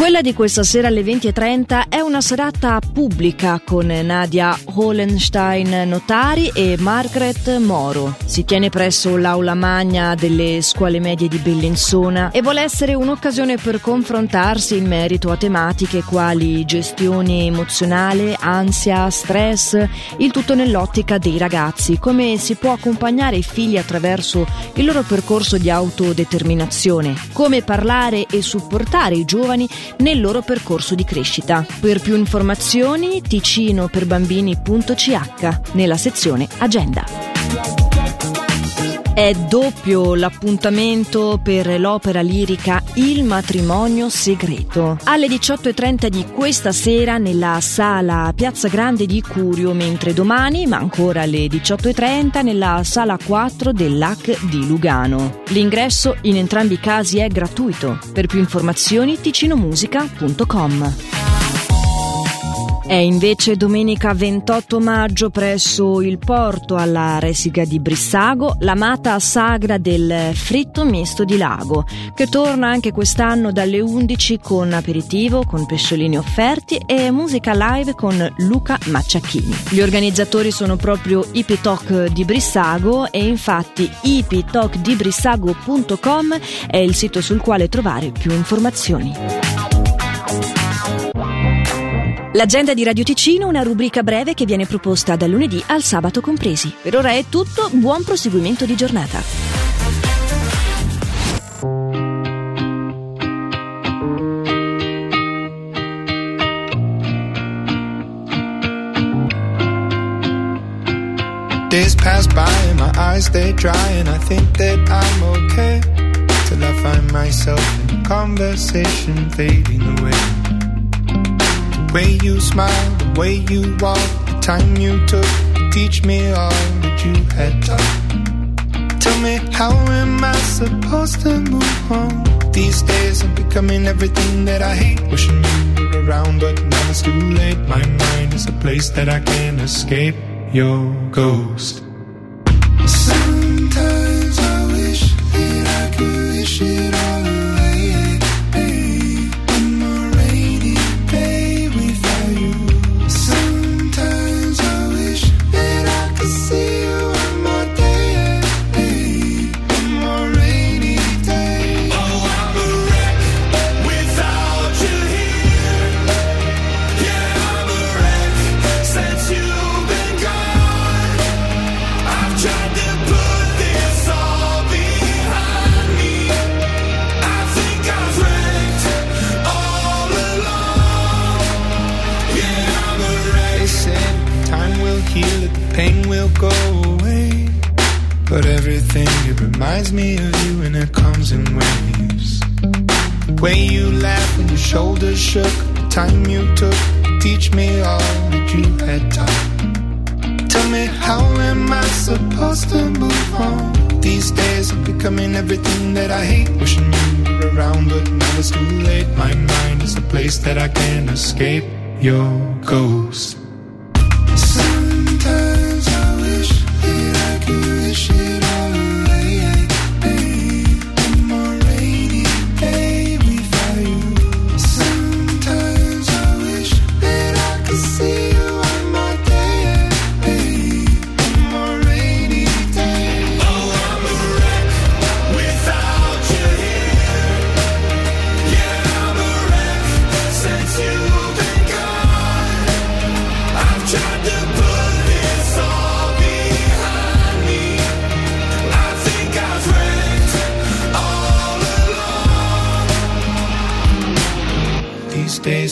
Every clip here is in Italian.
Quella di questa sera alle 20.30 è una serata pubblica con Nadia Holenstein Notari e Margaret Moro. Si tiene presso l'aula magna delle scuole medie di Bellinzona e vuole essere un'occasione per confrontarsi in merito a tematiche quali gestione emozionale, ansia, stress, il tutto nell'ottica dei ragazzi, come si può accompagnare i figli attraverso il loro percorso di autodeterminazione, come parlare e supportare i giovani nel loro percorso di crescita. Per più informazioni ticinoperbambini.ch nella sezione Agenda. È doppio l'appuntamento per l'opera lirica Il matrimonio segreto. Alle 18.30 di questa sera nella sala Piazza Grande di Curio, mentre domani, ma ancora alle 18.30, nella sala 4 dell'AC di Lugano. L'ingresso in entrambi i casi è gratuito. Per più informazioni ticinomusica.com. È invece domenica 28 maggio presso il porto alla Resiga di Brissago l'amata sagra del fritto misto di lago, che torna anche quest'anno dalle 11 con aperitivo, con pesciolini offerti e musica live con Luca Macciacchini. Gli organizzatori sono proprio Ipitalk di Brissago e infatti ipitalkdibrissago.com è il sito sul quale trovare più informazioni. L'agenda di Radio Ticino, una rubrica breve che viene proposta dal lunedì al sabato compresi. Per ora è tutto, buon proseguimento di giornata. Days pass by and my eyes they dry and I think that I'm okay till I find myself in conversation fading away. Way you smile, the way you walk, the time you took to teach me all that you had taught. Tell me, how am I supposed to move on? These days I'm becoming everything that I hate. Wishing you were around, but now it's too late. My mind is a place that I can't escape. Your ghost. Sometimes I wish that I could wish it all away. But everything, it reminds me of you and it comes in waves. The way you laughed when your shoulders shook, the time you took to teach me all that you had taught. Tell me, how am I supposed to move on? These days I'm becoming everything that I hate. Wishing you were around, but now it's too late. My mind is a place that I can't escape. Your ghost. this should.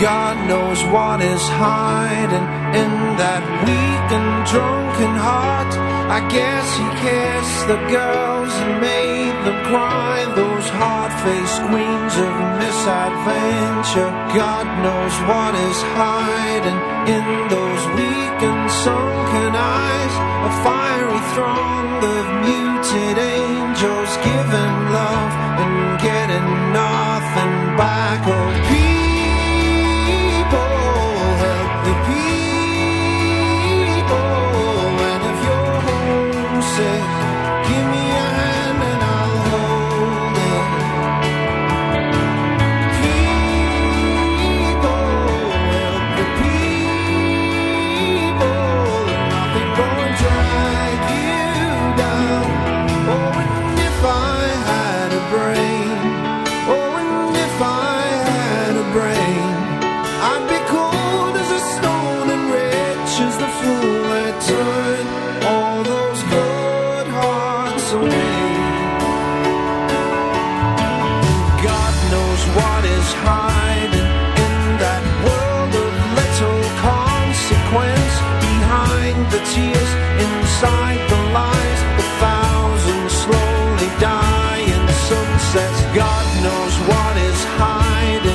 God knows what is hiding in that weak and drunken heart. I guess he kissed the girls and made them cry. Those hard-faced queens of misadventure. God knows what is hiding in those weak and sunken eyes. A fiery throng of muted angels giving love and getting is hiding in that world of little consequence. Behind the tears, inside the lies, the thousands slowly die in sunsets. God knows what is hiding